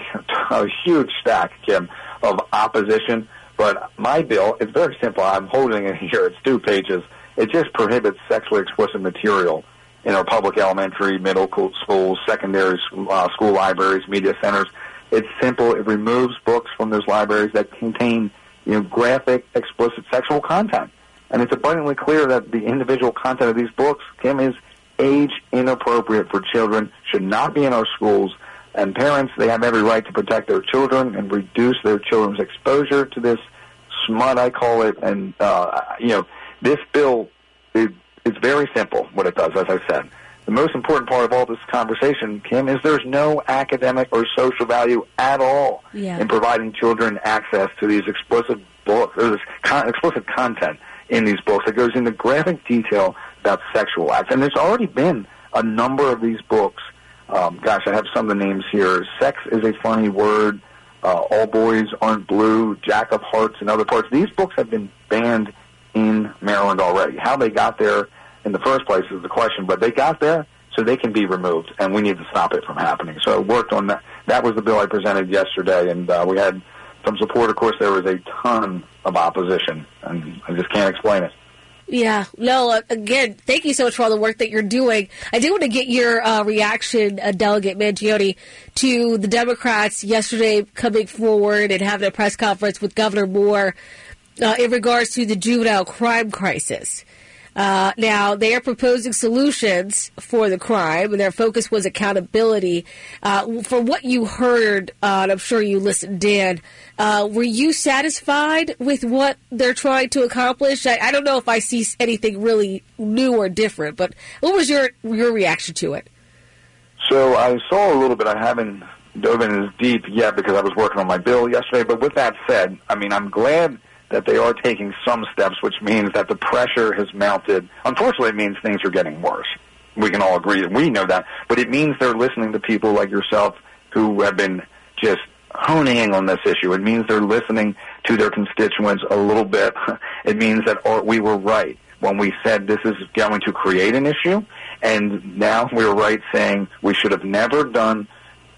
a huge stack, Kim, of opposition, but my bill is very simple. I'm holding it here. It's two pages. It just prohibits sexually explicit material in our public elementary, middle schools, secondary uh, school libraries, media centers. It's simple. It removes books from those libraries that contain you know, graphic, explicit sexual content. And it's abundantly clear that the individual content of these books, Kim, is age inappropriate for children, should not be in our schools. And parents, they have every right to protect their children and reduce their children's exposure to this smut, I call it. And, uh, you know, this bill, it's very simple what it does, as I said. The most important part of all this conversation, Kim, is there's no academic or social value at all Yeah. in providing children access to these explicit books, or this con- explicit content in these books that goes into graphic detail about sexual acts. And there's already been a number of these books. Um, gosh, I have some of the names here. Sex is a funny word. Uh, All boys aren't blue. Jack of Hearts and other parts. These books have been banned in Maryland already. How they got there in the first place is the question, but they got there so they can be removed, and we need to stop it from happening. So I worked on that. That was the bill I presented yesterday, and uh, we had some support. Of course, there was a ton of opposition, and I just can't explain it. Yeah, no, uh, again, thank you so much for all the work that you're doing. I did want to get your uh, reaction, uh, Delegate Mangione, to the Democrats yesterday coming forward and having a press conference with Governor Moore uh, in regards to the juvenile crime crisis. Uh, now, they are proposing solutions for the crime, and their focus was accountability. Uh, from what you heard, uh, and I'm sure you listened in, uh, were you satisfied with what they're trying to accomplish? I, I don't know if I see anything really new or different, but what was your your reaction to it? So I saw a little bit. I haven't dove in as deep yet because I was working on my bill yesterday. But with that said, I mean, I'm glad that they are taking some steps, which means that the pressure has mounted. Unfortunately, it means things are getting worse. We can all agree that we know that, but it means they're listening to people like yourself who have been just honing in on this issue. It means they're listening to their constituents a little bit. It means that we were right when we said this is going to create an issue, and now we're right saying we should have never done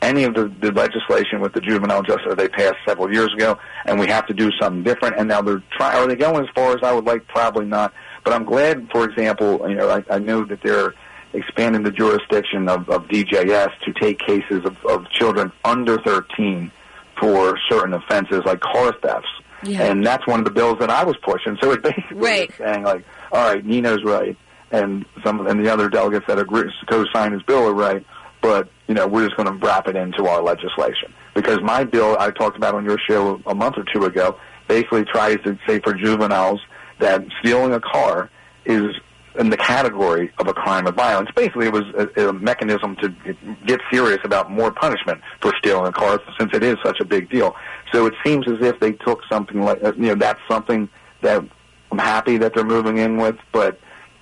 any of the, the legislation with the juvenile justice they passed several years ago, and we have to do something different. And now they're trying. Are they going as far as I would like? Probably not. But I'm glad, for example, you know, I, I know that they're expanding the jurisdiction of, of DJS to take cases of, of children under 13 for certain offenses like car thefts. Yeah. And that's one of the bills that I was pushing. So it basically Right. saying like, all right, Nino's right, and some and the other delegates that agree, co-signed his bill are right, but you know we're just going to wrap it into our legislation because my bill I talked about on your show a month or two ago basically tries to say for juveniles that stealing a car is in the category of a crime of violence. Basically, it was a, a mechanism to get serious about more punishment for stealing a car, since it is such a big deal. So it seems as if they took something like uh, you know that's something that I'm happy that they're moving in with, but.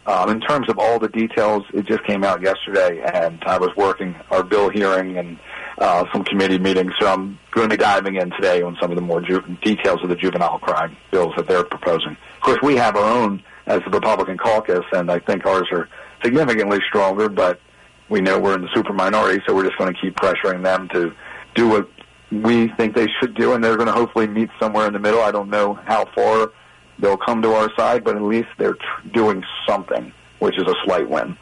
Um, in terms of all the details, it just came out yesterday, and I was working our bill hearing and uh, some committee meetings. So I'm going to be diving in today on some of the more ju- details of the juvenile crime bills that they're proposing. Of course, we have our own as the Republican caucus, and I think ours are significantly stronger. But we know we're in the super minority, so we're just going to keep pressuring them to do what we think they should do, and they're going to hopefully meet somewhere in the middle. I don't know how far they'll come to our side, but at least they're tr- doing something, which is a slight win.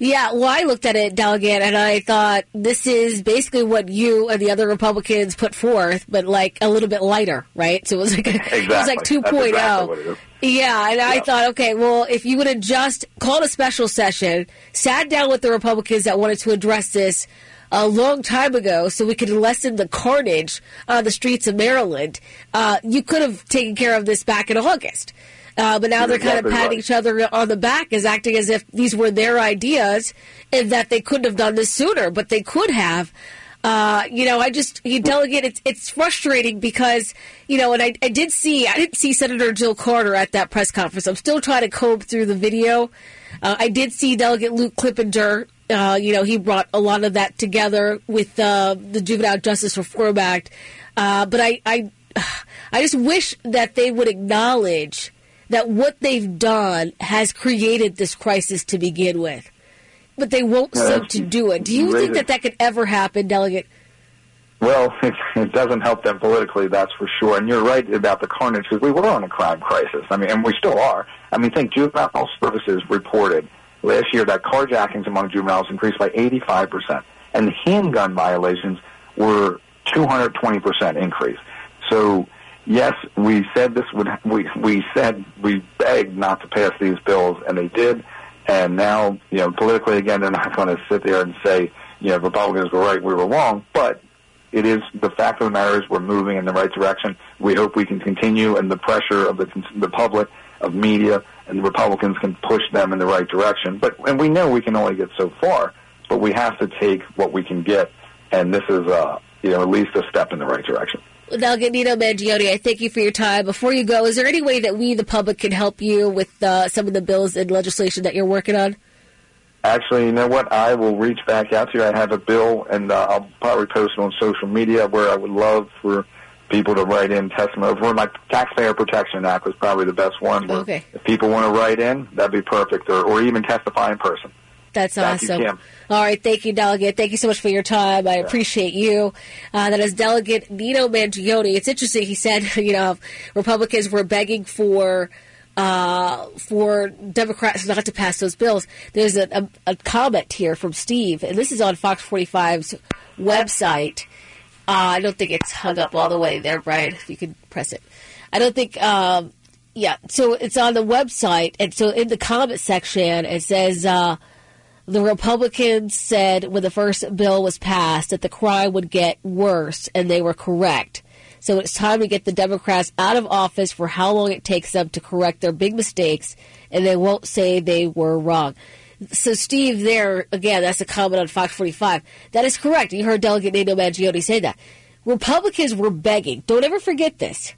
Yeah, well, I looked at it, delegate, and I thought this is basically what you and the other Republicans put forth, but like a little bit lighter, right? So it was like a, it was like 2.0. Exactly oh. is. Yeah, and I thought, okay, well, if you would have just called a special session, sat down with the Republicans that wanted to address this a long time ago so we could lessen the carnage on the streets of Maryland, uh, you could have taken care of this back in August. Uh, but now they're kind of patting each other on the back as acting as if these were their ideas and that they couldn't have done this sooner, but they could have. Uh, you know, I just you delegate. It's it's frustrating because you know, and I, I did see I didn't see Senator Jill Carter at that press conference. I'm still trying to comb through the video. Uh, I did see Delegate Luke Clippinger. Uh, you know, he brought a lot of that together with uh, the Juvenile Justice Reform Act. Uh, but I, I, I just wish that they would acknowledge that what they've done has created this crisis to begin with. But they won't Yeah, seem to do it. Do you think that that could ever happen, Delegate? Well, it, it doesn't help them politically, that's for sure. And you're right about the carnage because we were on a crime crisis. I mean, and we still are. I mean, think juvenile health services reported last year that carjackings among juveniles increased by 85 percent, and the handgun violations were 220 percent increase. So, yes, we said this would. We we said we begged not to pass these bills, and they did. And now, you know, politically again, they're not going to sit there and say, you know, Republicans were right, we were wrong. But it is the fact of the matter is we're moving in the right direction. We hope we can continue, and the pressure of the the public, of media, and the Republicans can push them in the right direction. But and we know we can only get so far, but we have to take what we can get, and this is uh, you know at least a step in the right direction. Delegate Nino I thank you for your time. Before you go, is there any way that we, the public, can help you with uh, some of the bills and legislation that you're working on? Actually, you know what? I will reach back out to you. I have a bill, and uh, I'll probably post it on social media where I would love for people to write in testimony. For my Taxpayer Protection Act was probably the best one. Okay. If people want to write in, that'd be perfect, or, or even testify in person. That's Thank you, awesome. Kim. All right, thank you, Delegate. Thank you so much for your time. I appreciate you. Uh, that is Delegate Nino Mangione. It's interesting. He said, you know, Republicans were begging for uh, for Democrats not to pass those bills. There's a, a, a comment here from Steve, and this is on Fox 45's website. Uh, I don't think it's hung up all the way there, Brian. If you could press it. I don't think. Um, yeah, so it's on the website, and so in the comment section it says. Uh, the Republicans said when the first bill was passed that the crime would get worse, and they were correct. So it's time to get the Democrats out of office for how long it takes them to correct their big mistakes, and they won't say they were wrong. So, Steve, there, again, that's a comment on Fox 45. That is correct. You heard Delegate Nino Mangione say that. Republicans were begging. Don't ever forget this.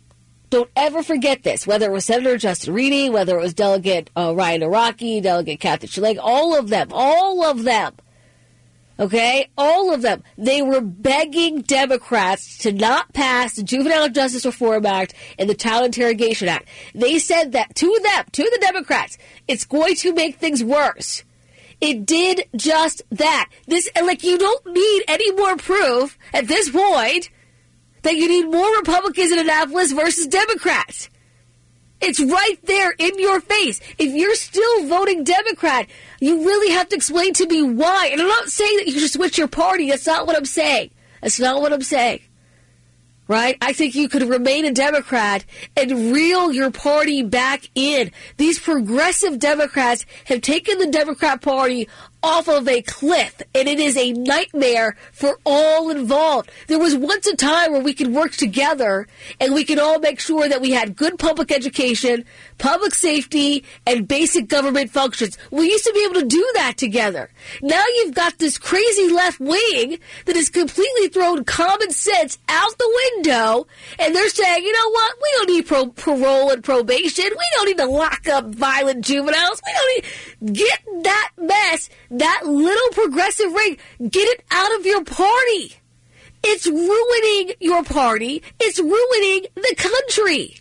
Don't ever forget this. Whether it was Senator Justin Ready, whether it was Delegate uh, Ryan Araki, Delegate Kathy Schleg, all of them, all of them, okay, all of them, they were begging Democrats to not pass the Juvenile Justice Reform Act and the Child Interrogation Act. They said that to them, to the Democrats, it's going to make things worse. It did just that. This, like, you don't need any more proof at this point that you need more Republicans in Annapolis versus Democrats. It's right there in your face. If you're still voting Democrat, you really have to explain to me why. And I'm not saying that you should switch your party. That's not what I'm saying. That's not what I'm saying. Right? I think you could remain a Democrat and reel your party back in. These progressive Democrats have taken the Democrat Party off of a cliff, and it is a nightmare for all involved. There was once a time where we could work together and we could all make sure that we had good public education, public safety, and basic government functions. We used to be able to do that together. Now you've got this crazy left wing that has completely thrown common sense out the window, and they're saying, you know what? We don't need pro- parole and probation. We don't need to lock up violent juveniles. We don't need get that mess that little progressive ring, get it out of your party. It's ruining your party. It's ruining the country.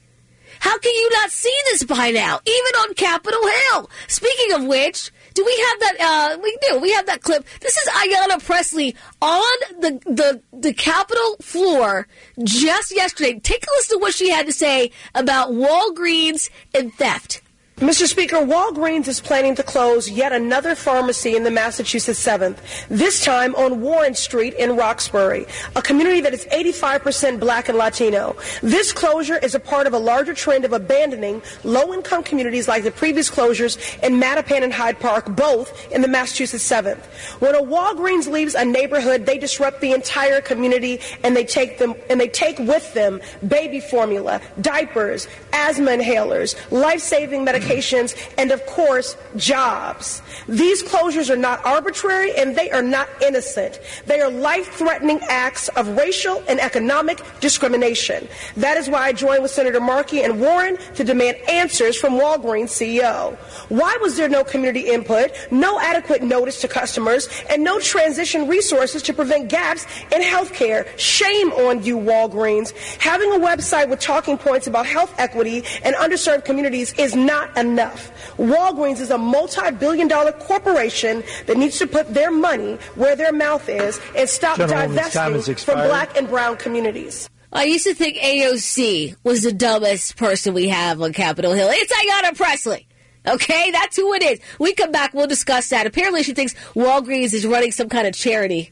How can you not see this by now? Even on Capitol Hill. Speaking of which, do we have that? Uh, we do. We have that clip. This is Ayanna Pressley on the the the Capitol floor just yesterday. Take a listen to what she had to say about Walgreens and theft. Mr. Speaker, Walgreens is planning to close yet another pharmacy in the Massachusetts 7th, this time on Warren Street in Roxbury, a community that is 85% black and Latino. This closure is a part of a larger trend of abandoning low-income communities like the previous closures in Mattapan and Hyde Park, both in the Massachusetts 7th. When a Walgreens leaves a neighborhood, they disrupt the entire community and they take them and they take with them baby formula, diapers, asthma inhalers, life-saving medications medications, and of course, jobs. These closures are not arbitrary and they are not innocent. They are life threatening acts of racial and economic discrimination. That is why I joined with Senator Markey and Warren to demand answers from Walgreens CEO. Why was there no community input, no adequate notice to customers, and no transition resources to prevent gaps in health care? Shame on you, Walgreens. Having a website with talking points about health equity and underserved communities is not enough. Walgreens is a multi-billion dollar corporation that needs to put their money where their mouth is and stop divesting from black and brown communities. I used to think AOC was the dumbest person we have on Capitol Hill. It's Ayanna Pressley. Okay, that's who it is. We come back, we'll discuss that. Apparently, she thinks Walgreens is running some kind of charity.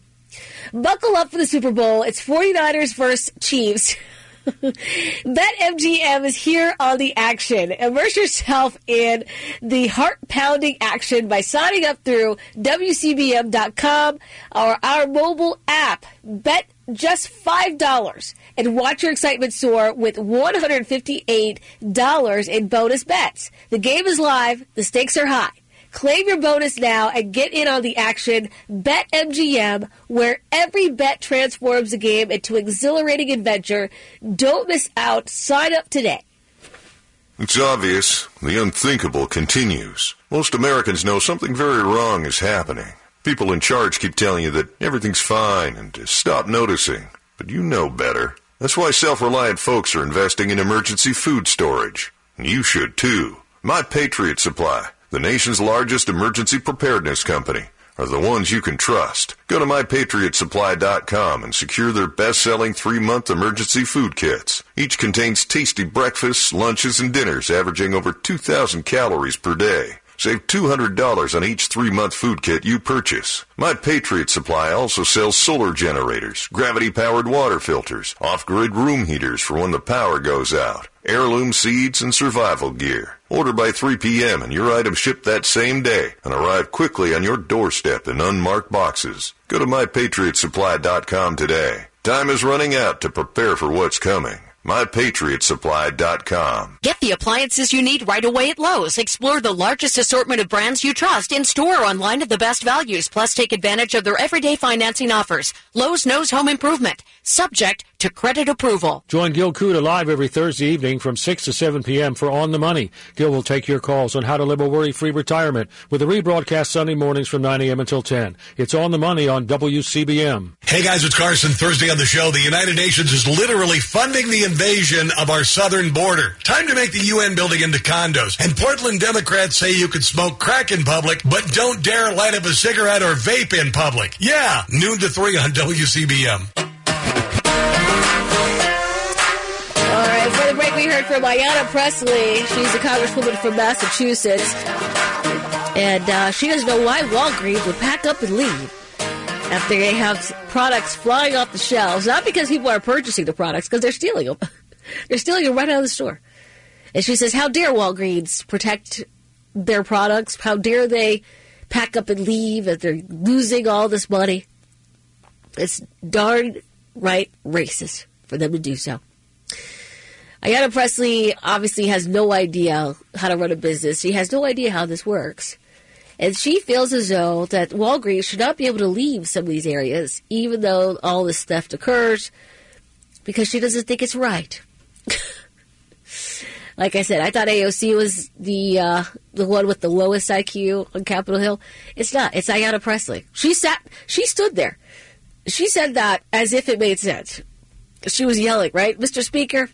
Buckle up for the Super Bowl. It's 49ers versus Chiefs. BetMGM is here on the action. Immerse yourself in the heart pounding action by signing up through WCBM.com or our mobile app. Bet just $5 and watch your excitement soar with $158 in bonus bets. The game is live, the stakes are high. Claim your bonus now and get in on the action. Bet MGM, where every bet transforms the game into exhilarating adventure. Don't miss out. Sign up today. It's obvious. The unthinkable continues. Most Americans know something very wrong is happening. People in charge keep telling you that everything's fine and to stop noticing. But you know better. That's why self-reliant folks are investing in emergency food storage. And you should too. My Patriot Supply the nation's largest emergency preparedness company, are the ones you can trust. Go to mypatriotsupply.com and secure their best-selling three-month emergency food kits. Each contains tasty breakfasts, lunches, and dinners averaging over 2,000 calories per day. Save $200 on each three-month food kit you purchase. My Patriot Supply also sells solar generators, gravity-powered water filters, off-grid room heaters for when the power goes out, heirloom seeds, and survival gear. Order by 3 p.m. and your item shipped that same day and arrive quickly on your doorstep in unmarked boxes. Go to mypatriotsupply.com today. Time is running out to prepare for what's coming mypatriotsupply.com. Get the appliances you need right away at Lowe's. Explore the largest assortment of brands you trust in store or online at the best values. Plus, take advantage of their everyday financing offers. Lowe's knows home improvement. Subject to credit approval. Join Gil Kuda live every Thursday evening from 6 to 7 p.m. for On the Money. Gil will take your calls on how to live a worry-free retirement with a rebroadcast Sunday mornings from 9 a.m. until 10. It's On the Money on WCBM. Hey guys, it's Carson. Thursday on the show, the United Nations is literally funding the invasion of our southern border. Time to make the UN building into condos. And Portland Democrats say you can smoke crack in public, but don't dare light up a cigarette or vape in public. Yeah, noon to 3 on WCBM. All right, for the break, we heard from Ayanna Pressley. She's a congresswoman from Massachusetts. And uh, she doesn't know why Walgreens would pack up and leave after they have products flying off the shelves. Not because people are purchasing the products, because they're stealing them. they're stealing them right out of the store. And she says, How dare Walgreens protect their products? How dare they pack up and leave as they're losing all this money? It's darn right racist for them to do so. Ayanna Pressley obviously has no idea how to run a business. She has no idea how this works. And she feels as though that Walgreens should not be able to leave some of these areas, even though all this theft occurs, because she doesn't think it's right. like I said, I thought AOC was the uh, the one with the lowest IQ on Capitol Hill. It's not. It's Ayanna Pressley. She sat. She stood there. She said that as if it made sense. She was yelling, right, Mr. Speaker,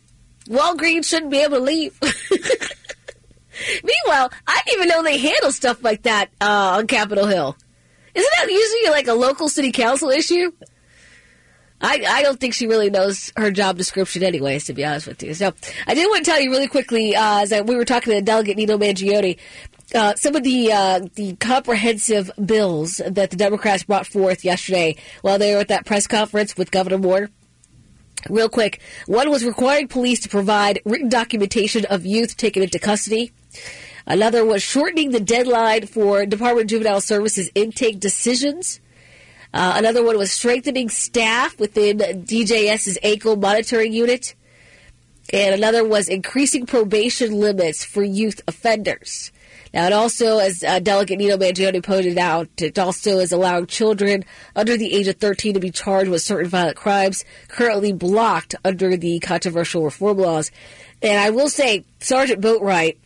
Walgreens shouldn't be able to leave. Meanwhile, I didn't even know they handle stuff like that uh, on Capitol Hill. Isn't that usually like a local city council issue? I, I don't think she really knows her job description, anyways, to be honest with you. So I did want to tell you really quickly, uh, as I, we were talking to Delegate Nino Mangione, uh, some of the uh, the comprehensive bills that the Democrats brought forth yesterday while they were at that press conference with Governor Moore. Real quick, one was requiring police to provide written documentation of youth taken into custody. Another was shortening the deadline for Department of Juvenile Services intake decisions. Uh, another one was strengthening staff within DJS's ACO monitoring unit. And another was increasing probation limits for youth offenders. Now, it also, as uh, Delegate Nino Mangione pointed out, it also is allowing children under the age of 13 to be charged with certain violent crimes currently blocked under the controversial reform laws. And I will say, Sergeant Boatwright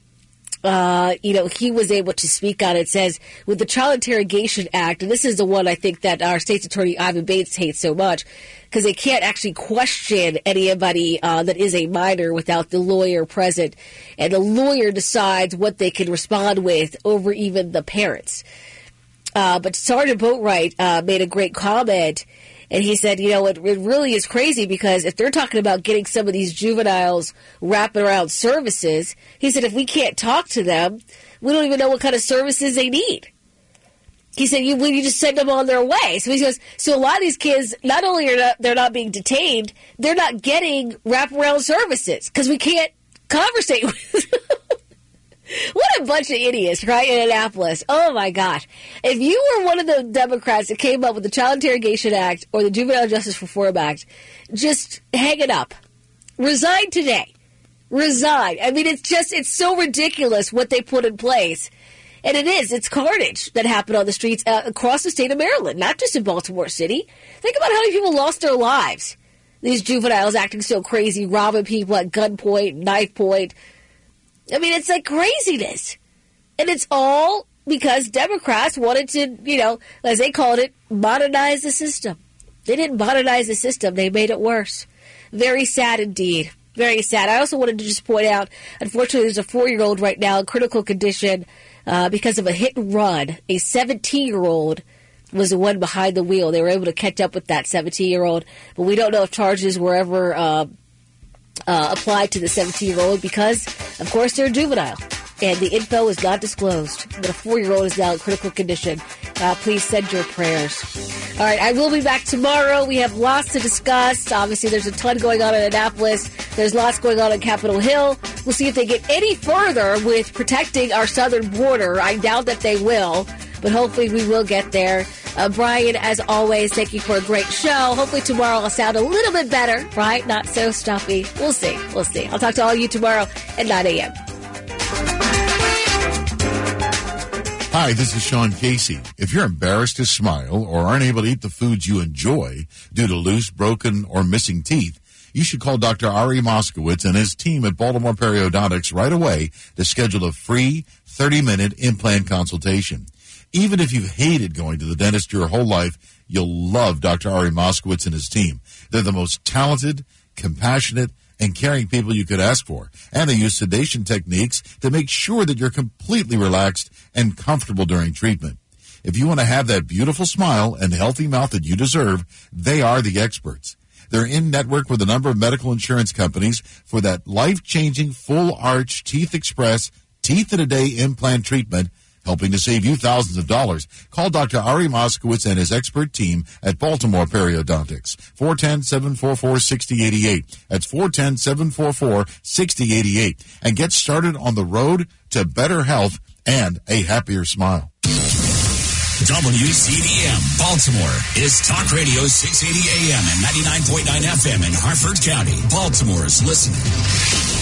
uh, you know, he was able to speak on it. Says with the Child Interrogation Act, and this is the one I think that our state's attorney Ivan Bates hates so much because they can't actually question anybody uh, that is a minor without the lawyer present, and the lawyer decides what they can respond with over even the parents. Uh, but Sergeant Boatwright uh, made a great comment and he said, you know, it, it really is crazy because if they're talking about getting some of these juveniles wrapping around services, he said, if we can't talk to them, we don't even know what kind of services they need. He said, you, you just send them on their way. So he goes, so a lot of these kids, not only are not, they're not being detained, they're not getting wraparound services because we can't conversate with them. What a bunch of idiots, right, in Annapolis. Oh, my gosh. If you were one of the Democrats that came up with the Child Interrogation Act or the Juvenile Justice Reform Act, just hang it up. Resign today. Resign. I mean, it's just, it's so ridiculous what they put in place. And it is. It's carnage that happened on the streets uh, across the state of Maryland, not just in Baltimore City. Think about how many people lost their lives. These juveniles acting so crazy, robbing people at gunpoint, knife point, I mean, it's like craziness. And it's all because Democrats wanted to, you know, as they called it, modernize the system. They didn't modernize the system, they made it worse. Very sad indeed. Very sad. I also wanted to just point out, unfortunately, there's a four year old right now in critical condition uh, because of a hit and run. A 17 year old was the one behind the wheel. They were able to catch up with that 17 year old, but we don't know if charges were ever. Uh, uh, applied to the 17 year old because, of course, they're juvenile. And the info is not disclosed. But a four year old is now in critical condition. Uh, please send your prayers. All right, I will be back tomorrow. We have lots to discuss. Obviously, there's a ton going on in Annapolis. There's lots going on on Capitol Hill. We'll see if they get any further with protecting our southern border. I doubt that they will, but hopefully we will get there. Uh, Brian, as always, thank you for a great show. Hopefully tomorrow I'll sound a little bit better, right? Not so stuffy. We'll see. We'll see. I'll talk to all of you tomorrow at 9 a.m. Hi, this is Sean Casey. If you're embarrassed to smile or aren't able to eat the foods you enjoy due to loose, broken, or missing teeth, you should call Dr. Ari Moskowitz and his team at Baltimore Periodontics right away to schedule a free 30 minute implant consultation. Even if you've hated going to the dentist your whole life, you'll love Dr. Ari Moskowitz and his team. They're the most talented, compassionate, and caring people you could ask for. And they use sedation techniques to make sure that you're completely relaxed and comfortable during treatment. If you want to have that beautiful smile and healthy mouth that you deserve, they are the experts. They're in network with a number of medical insurance companies for that life changing full arch Teeth Express teeth in a day implant treatment helping to save you thousands of dollars. Call Dr. Ari Moskowitz and his expert team at Baltimore Periodontics. 410-744-6088. That's 410-744-6088. And get started on the road to better health and a happier smile. WCBM Baltimore is Talk Radio 680 AM and 99.9 FM in Harford County. Baltimore's listening.